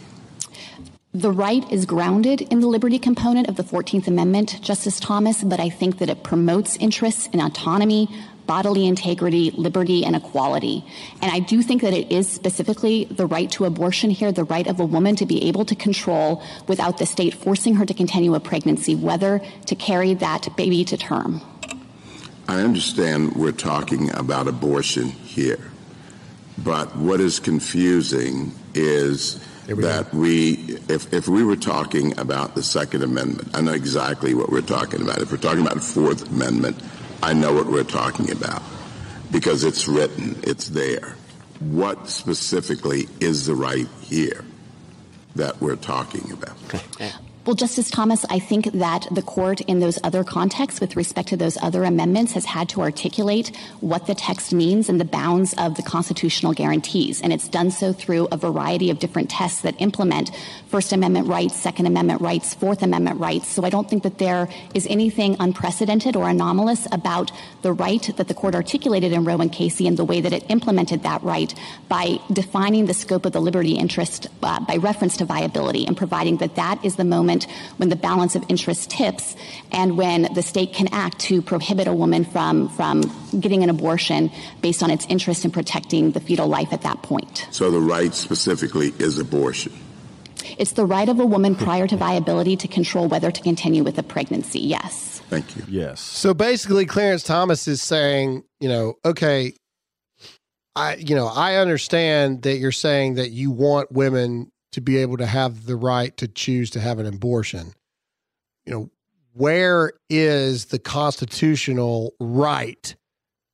The right is grounded in the liberty component of the 14th Amendment, Justice Thomas, but I think that it promotes interests in autonomy, bodily integrity, liberty, and equality. And I do think that it is specifically the right to abortion here, the right of a woman to be able to control without the state forcing her to continue a pregnancy, whether to carry that baby to term. I understand we're talking about abortion here, but what is confusing is that we, if, if we were talking about the Second Amendment, I know exactly what we're talking about. If we're talking about the Fourth Amendment, I know what we're talking about because it's written, it's there. What specifically is the right here? that we're talking about. Well, Justice Thomas, I think that the court in those other contexts with respect to those other amendments has had to articulate what the text means and the bounds of the constitutional guarantees. And it's done so through a variety of different tests that implement First Amendment rights, Second Amendment rights, Fourth Amendment rights. So I don't think that there is anything unprecedented or anomalous about the right that the court articulated in Roe and Casey and the way that it implemented that right by defining the scope of the liberty interest uh, by reference to viability and providing that that is the moment when the balance of interest tips and when the state can act to prohibit a woman from, from getting an abortion based on its interest in protecting the fetal life at that point. So the right specifically is abortion. It's the right of a woman prior to viability to control whether to continue with a pregnancy, yes. Thank you. Yes. So basically, Clarence Thomas is saying, you know, okay, I, you know, I understand that you're saying that you want women to be able to have the right to choose to have an abortion. You know, where is the constitutional right?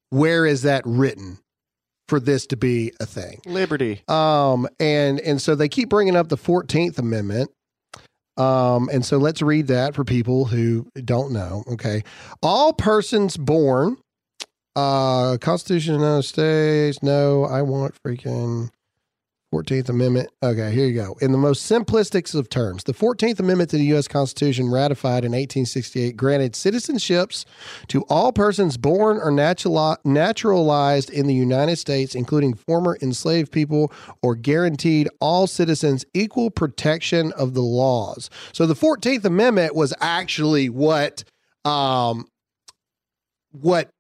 Where is that written for this to be a thing? Liberty. Um, and and so they keep bringing up the Fourteenth Amendment. Um, and so let's read that for people who don't know. Okay, all persons born, uh, Constitution of the United States. No, I want freaking. 14th Amendment. Okay, here you go. In the most simplistic of terms, the 14th Amendment to the U.S. Constitution, ratified in 1868, granted citizenships to all persons born or natural, naturalized in the United States, including former enslaved people, or guaranteed all citizens equal protection of the laws. So the 14th Amendment was actually what um, what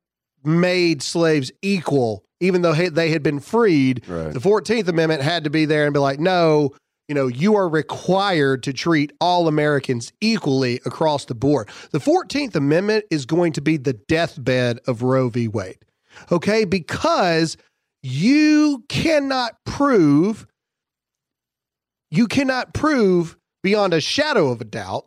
made slaves equal even though they had been freed, Right. the 14th Amendment had to be there and be like, no, you know, you are required to treat all Americans equally across the board. The 14th Amendment is going to be the deathbed of Roe v. Wade. Okay? Because you cannot prove, you cannot prove beyond a shadow of a doubt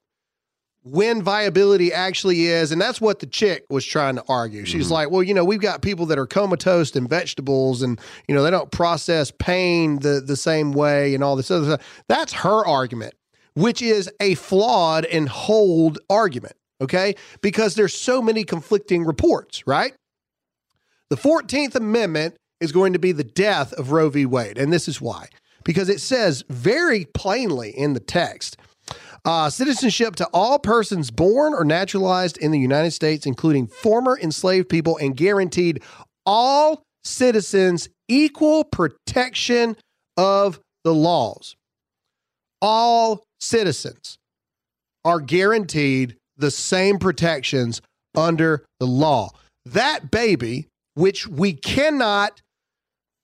when viability actually is. And that's what the chick was trying to argue. She's mm-hmm. like, well, you know, we've got people that are comatose and vegetables and, you know, they don't process pain the, the same way and all this other stuff. That's her argument, which is a flawed and hold argument. Okay. Because there's so many conflicting reports, right? The 14th Amendment is going to be the death of Roe v. Wade. And this is why. Because it says very plainly in the text uh, citizenship to all persons born or naturalized in the United States, including former enslaved people, and guaranteed all citizens equal protection of the laws. All citizens are guaranteed the same protections under the law. That baby, which we cannot,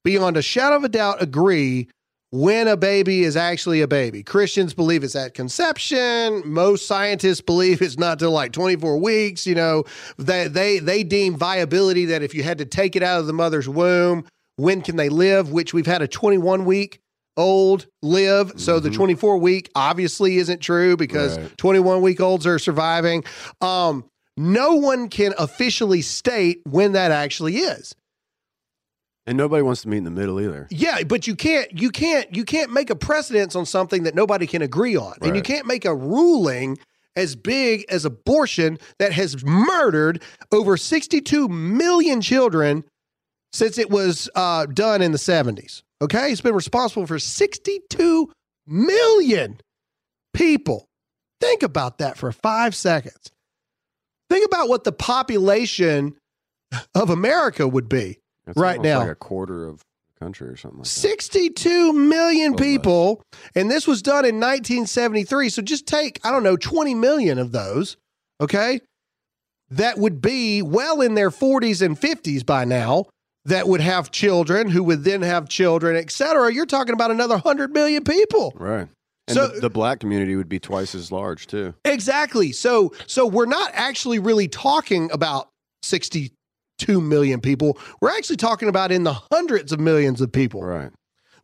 beyond a shadow of a doubt, agree when a baby is actually a baby. Christians believe it's at conception. Most scientists believe it's not till like 24 weeks. You know, they they they deem viability that if you had to take it out of the mother's womb, when can they live? Which we've had a 21 week old live. So the 24 week obviously isn't true because Right. 21 week olds are surviving. Um, no one can officially state when that actually is. And nobody wants to meet in the middle either. Yeah, but you can't you can't you can't make a precedence on something that nobody can agree on. And you can't make a ruling as big as abortion that has murdered over 62 million children since it was uh, done in the 70s. Okay? It's been responsible for 62 million people. Think about that for 5 seconds. Think about what the population of America would be That's right now. like a quarter of the country or something like that. 62 million people. And this was done in 1973. So just take, I don't know, 20 million of those, okay? That would be well in their 40s and 50s by now that would have children who would then have children, et cetera. You're talking about another 100 million people. Right. And So- the, the black community would be twice as large too. Exactly. So so we're not actually really talking about 62 million people. We're actually talking about in the hundreds of millions of people Right.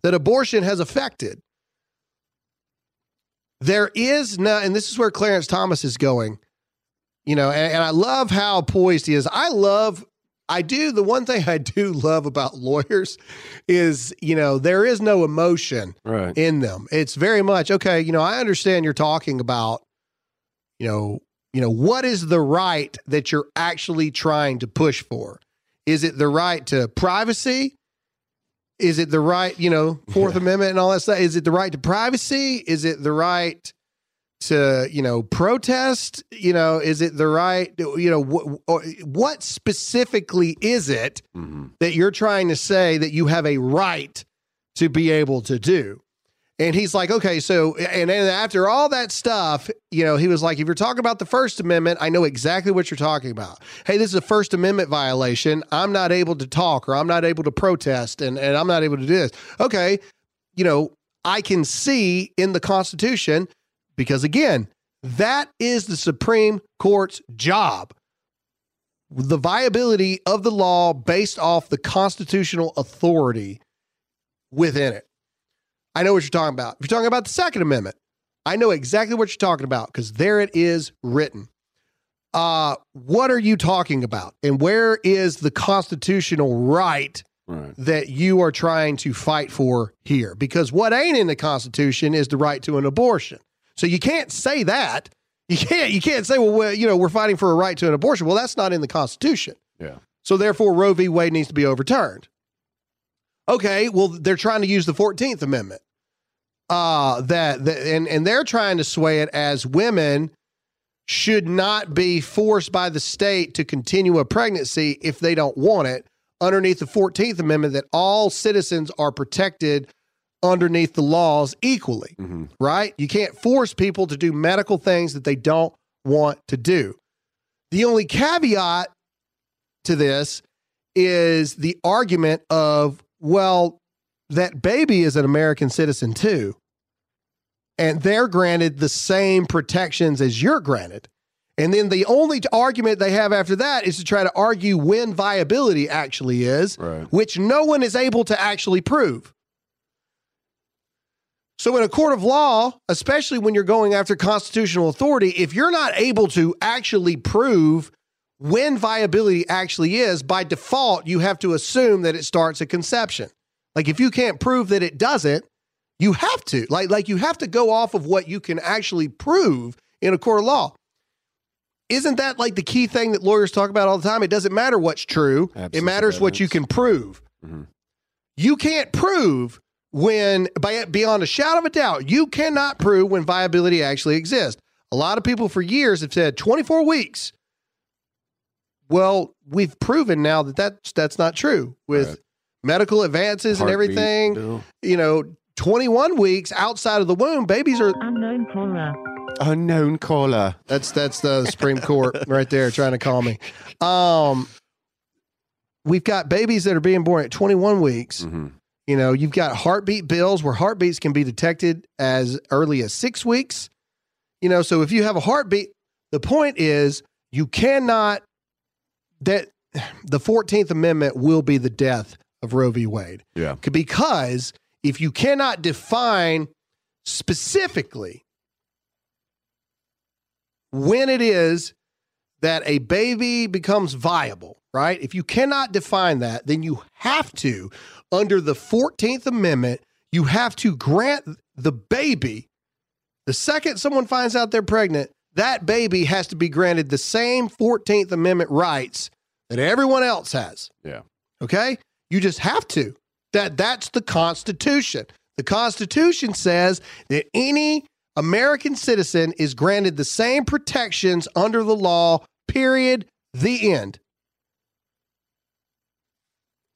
that abortion has affected. There is no, and this is where Clarence Thomas is going. You know, and, and I love how poised he is. I love I do. The one thing I do *laughs* love about lawyers is, you know, there is no emotion Right. in them. It's very much okay. You know, I understand you're talking about, you know, you know, what is the right that you're actually trying to push for? Is it the right to privacy? Is it the right, you know, *laughs* Fourth Amendment and all that stuff? Is it the right to privacy? Is it the right to, you know, protest? You know, is it the right, you know, wh- what specifically is it mm-hmm. that you're trying to say that you have a right to be able to do? And he's like, okay, so, and then after all that stuff, you know, he was like, if you're talking about the First Amendment, I know exactly what you're talking about. Hey, this is a First Amendment violation. I'm not able to talk or I'm not able to protest and, and I'm not able to do this. Okay, you know, I can see in the Constitution, because again, that is the Supreme Court's job. The viability of the law based off the constitutional authority within it. I know what you're talking about. If you're talking about the Second Amendment, I know exactly what you're talking about because there it is written. Uh, what are you talking about? And where is the constitutional right Right. that you are trying to fight for here? Because what ain't in the Constitution is the right to an abortion. So you can't say that. You can't. You can't say, well, we're, you know, we're fighting for a right to an abortion. Well, that's not in the Constitution. Yeah. So therefore, Roe v. Wade needs to be overturned. Okay, well, they're trying to use the Fourteenth Amendment. Uh, that, that and and they're trying to sway it as women should not be forced by the state to continue a pregnancy if they don't want it. Underneath the Fourteenth Amendment, that all citizens are protected underneath the laws equally, right? You can't force people to do medical things that they don't want to do. The only caveat to this is the argument of, well, that baby is an American citizen too. And they're granted the same protections as you're granted. And then the only argument they have after that is to try to argue when viability actually is, which no one is able to actually prove. So, in a court of law, especially when you're going after constitutional authority, if you're not able to actually prove when viability actually is, by default, you have to assume that it starts at conception. Like, if you can't prove that it doesn't, you have to. Like, like you have to go off of what you can actually prove in a court of law. Isn't that like the key thing that lawyers talk about all the time? It doesn't matter what's true, it matters what you can prove. Mm-hmm. You can't prove when, by, beyond a shadow of a doubt, you cannot prove when viability actually exists. A lot of people for years have said 24 weeks. Well, we've proven now that that's, that's not true with medical advances and everything. Bill. You know, 21 weeks outside of the womb, babies are Unknown caller. Unknown caller. That's that's the Supreme Court right there trying to call me. Um, we've got babies that are being born at 21 weeks. You know, you've got heartbeat bills where heartbeats can be detected as early as six weeks. You know, so if you have a heartbeat, the point is you cannot that the 14th Amendment will be the death of Roe v. Wade. Yeah. Because if you cannot define specifically when it is that a baby becomes viable, right? If you cannot define that, then you have to, under the 14th Amendment, you have to grant the baby, the second someone finds out they're pregnant, that baby has to be granted the same 14th Amendment rights that everyone else has. Yeah. Okay? You just have to. That that's the Constitution. The Constitution says that any American citizen is granted the same protections under the law, period, the end.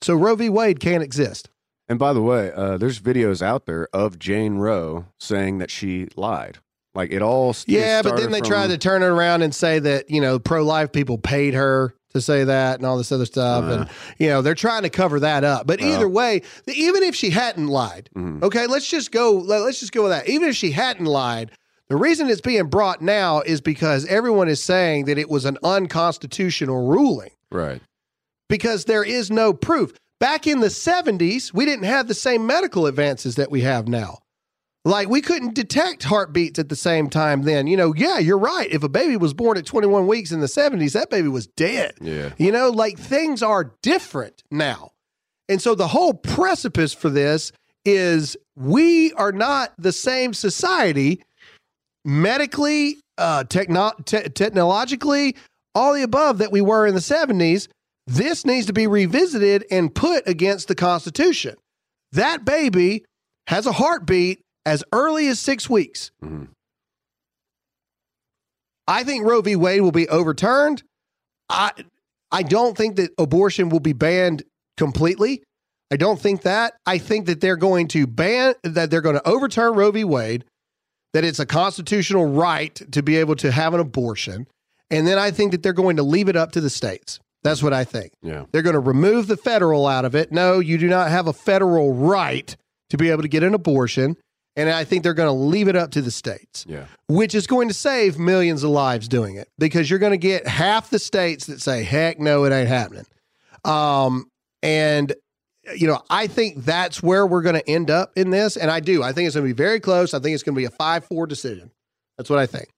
So Roe v. Wade can't exist. And by the way, uh, there's videos out there of Jane Roe saying that she lied. Like it all. st- Yeah, but then they from- tried to turn it around and say that, you know, pro life people paid her to say that and all this other stuff. and, you know, they're trying to cover that up. But either way, even if she hadn't lied, mm-hmm. okay, let's just go, let, let's just go with that. Even if she hadn't lied, the reason it's being brought now is because everyone is saying that it was an unconstitutional ruling Right. because there is no proof. Back in the 70s, we didn't have the same medical advances that we have now. Like we couldn't detect heartbeats at the same time then. You know, yeah, you're right. If a baby was born at 21 weeks in the 70s, that baby was dead. Yeah. You know, like things are different now. And so the whole precipice for this is we are not the same society medically, uh, techno- te- technologically, all the above that we were in the 70s. This needs to be revisited and put against the Constitution. That baby has a heartbeat as early as six weeks. Mm-hmm. I think Roe v. Wade will be overturned. I I don't think that abortion will be banned completely. I don't think that. I think that they're going to ban that they're going to overturn Roe v. Wade, that it's a constitutional right to be able to have an abortion, and then I think that they're going to leave it up to the states. That's what I think. Yeah. They're going to remove the federal out of it. No, you do not have a federal right to be able to get an abortion. And I think they're going to leave it up to the states, Yeah. which is going to save millions of lives doing it because you're going to get half the states that say, heck no, it ain't happening. Um, and, you know, I think that's where we're going to end up in this. And I do. I think it's going to be very close. I think it's going to be a 5 4 decision. That's what I think.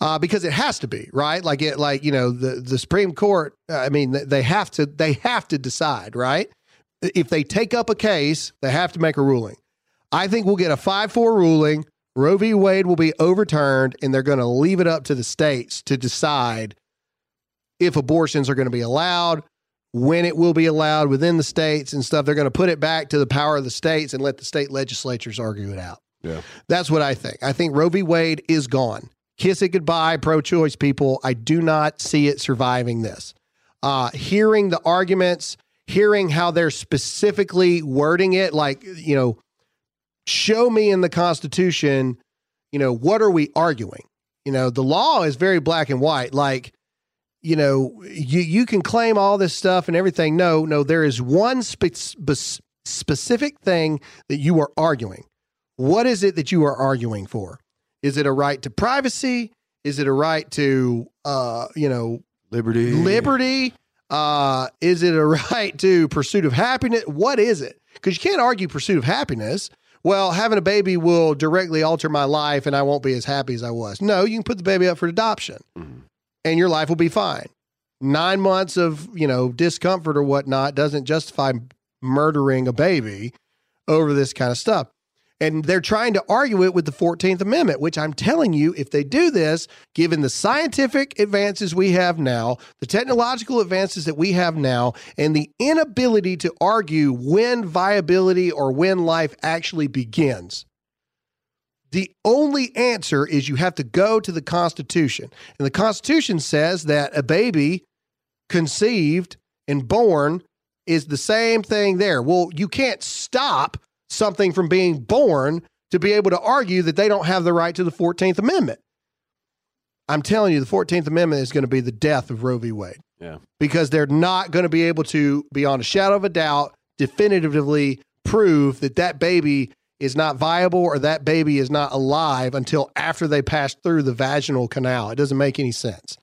Uh, because it has to be right, like it, like you know, the the Supreme Court. uh, I mean, they have to they have to decide, right? If they take up a case, they have to make a ruling. I think we'll get a 5 4 ruling. Roe v. Wade will be overturned, and they're going to leave it up to the states to decide if abortions are going to be allowed, when it will be allowed within the states and stuff. They're going to put it back to the power of the states and let the state legislatures argue it out. Yeah. That's what I think. I think Roe v. Wade is gone. Kiss it goodbye, pro choice people. I do not see it surviving this. Uh, hearing the arguments, hearing how they're specifically wording it, like, you know, show me in the Constitution, you know, what are we arguing? You know, the law is very black and white. Like, you know, you, you can claim all this stuff and everything. No, no, there is one spe- spe- specific thing that you are arguing. What is it that you are arguing for? Is it a right to privacy? Is it a right to, uh, you know, liberty? Liberty. Uh, is it a *laughs* right to pursuit of happiness? What is it? Because you can't argue pursuit of happiness. Well, having a baby will directly alter my life, and I won't be as happy as I was. No, you can put the baby up for adoption, mm-hmm. and your life will be fine. Nine months of you know discomfort or whatnot doesn't justify murdering a baby over this kind of stuff. And they're trying to argue it with the 14th Amendment, which I'm telling you, if they do this, given the scientific advances we have now, the technological advances that we have now, and the inability to argue when viability or when life actually begins, the only answer is you have to go to the Constitution. And the Constitution says that a baby conceived and born is the same thing there. Well, you can't stop something from being born to be able to argue that they don't have the right to the 14th Amendment. I'm telling you, the 14th Amendment is going to be the death of Roe v. Wade Yeah. because they're not going to be able to, beyond a shadow of a doubt, definitively prove that that baby is not viable or that baby is not alive until after they pass through the vaginal canal. It doesn't make any sense.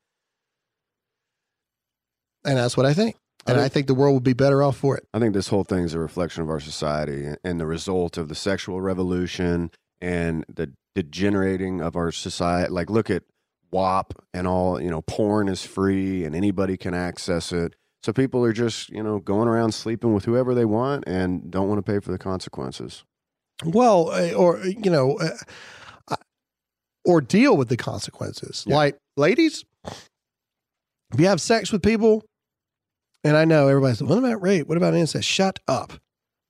And that's what I think. And I think the world would be better off for it. I think this whole thing is a reflection of our society and the result of the sexual revolution and the degenerating of our society. Like, look at WAP and all, you know, porn is free and anybody can access it. So people are just, you know, going around sleeping with whoever they want and don't want to pay for the consequences. Well, uh, or you know, uh, or deal with the consequences. Like, ladies, if you have sex with people, and I know everybody's, what about rape? What about incest? Shut up.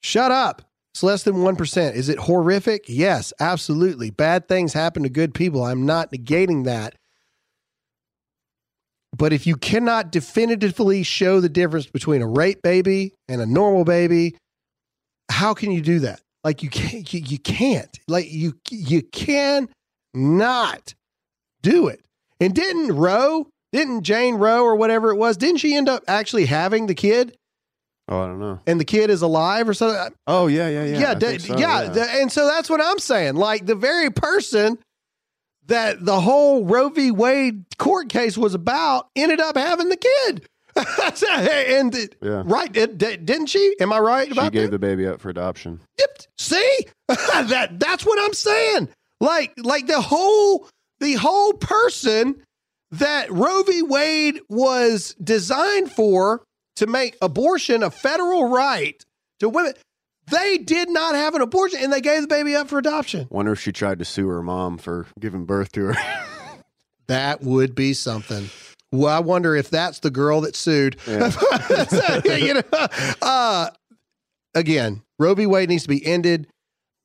Shut up. It's less than 1%. Is it horrific? Yes, absolutely. Bad things happen to good people. I'm not negating that. But if you cannot definitively show the difference between a rape baby and a normal baby, how can you do that? Like you can't, you, you can't. Like you, you can not do it. And didn't Roe, didn't Jane Roe or whatever it was, didn't she end up actually having the kid? Oh, I don't know. And the kid is alive or something? Oh, yeah, yeah, yeah. yeah, d- so, yeah. the- and so that's what I'm saying. Like the very person that the whole Roe v. Wade court case was about ended up having the kid. *laughs* and Yeah. right, it- d- didn't she? Am I right She gave that? the baby up for adoption. Yep. See? *laughs* that that's what I'm saying. Like like the whole the whole person that Roe v. Wade was designed for to make abortion a federal right to women. They did not have an abortion and they gave the baby up for adoption. Wonder if she tried to sue her mom for giving birth to her. *laughs* That would be something. Well, I wonder if that's the girl that sued. *laughs* you know, uh, again, Roe v. Wade needs to be ended.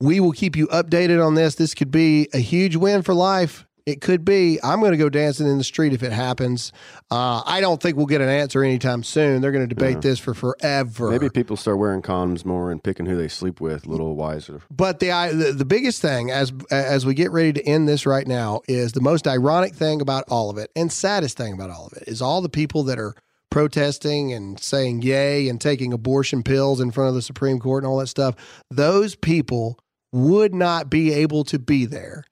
We will keep you updated on this. This could be a huge win for life. It could be. I'm going to go dancing in the street if it happens. Uh, I don't think we'll get an answer anytime soon. They're going to debate Yeah. this for forever. Maybe people start wearing condoms more and picking who they sleep with a little wiser. But the, I- the the biggest thing as as we get ready to end this right now is the most ironic thing about all of it and saddest thing about all of it is all the people that are protesting and saying yay and taking abortion pills in front of the Supreme Court and all that stuff. Those people would not be able to be there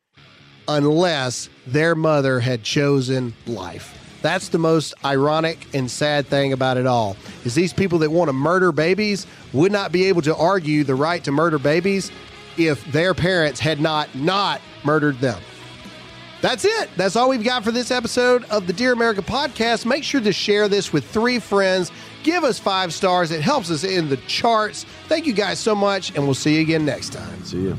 unless their mother had chosen life. That's the most ironic and sad thing about it all. Is these people that want to murder babies would not be able to argue the right to murder babies if their parents had not not murdered them. That's it. That's all we've got for this episode of the Dear America podcast. Make sure to share this with three friends. Give us five stars. It helps us in the charts. Thank you guys so much, and we'll see you again next time. See you.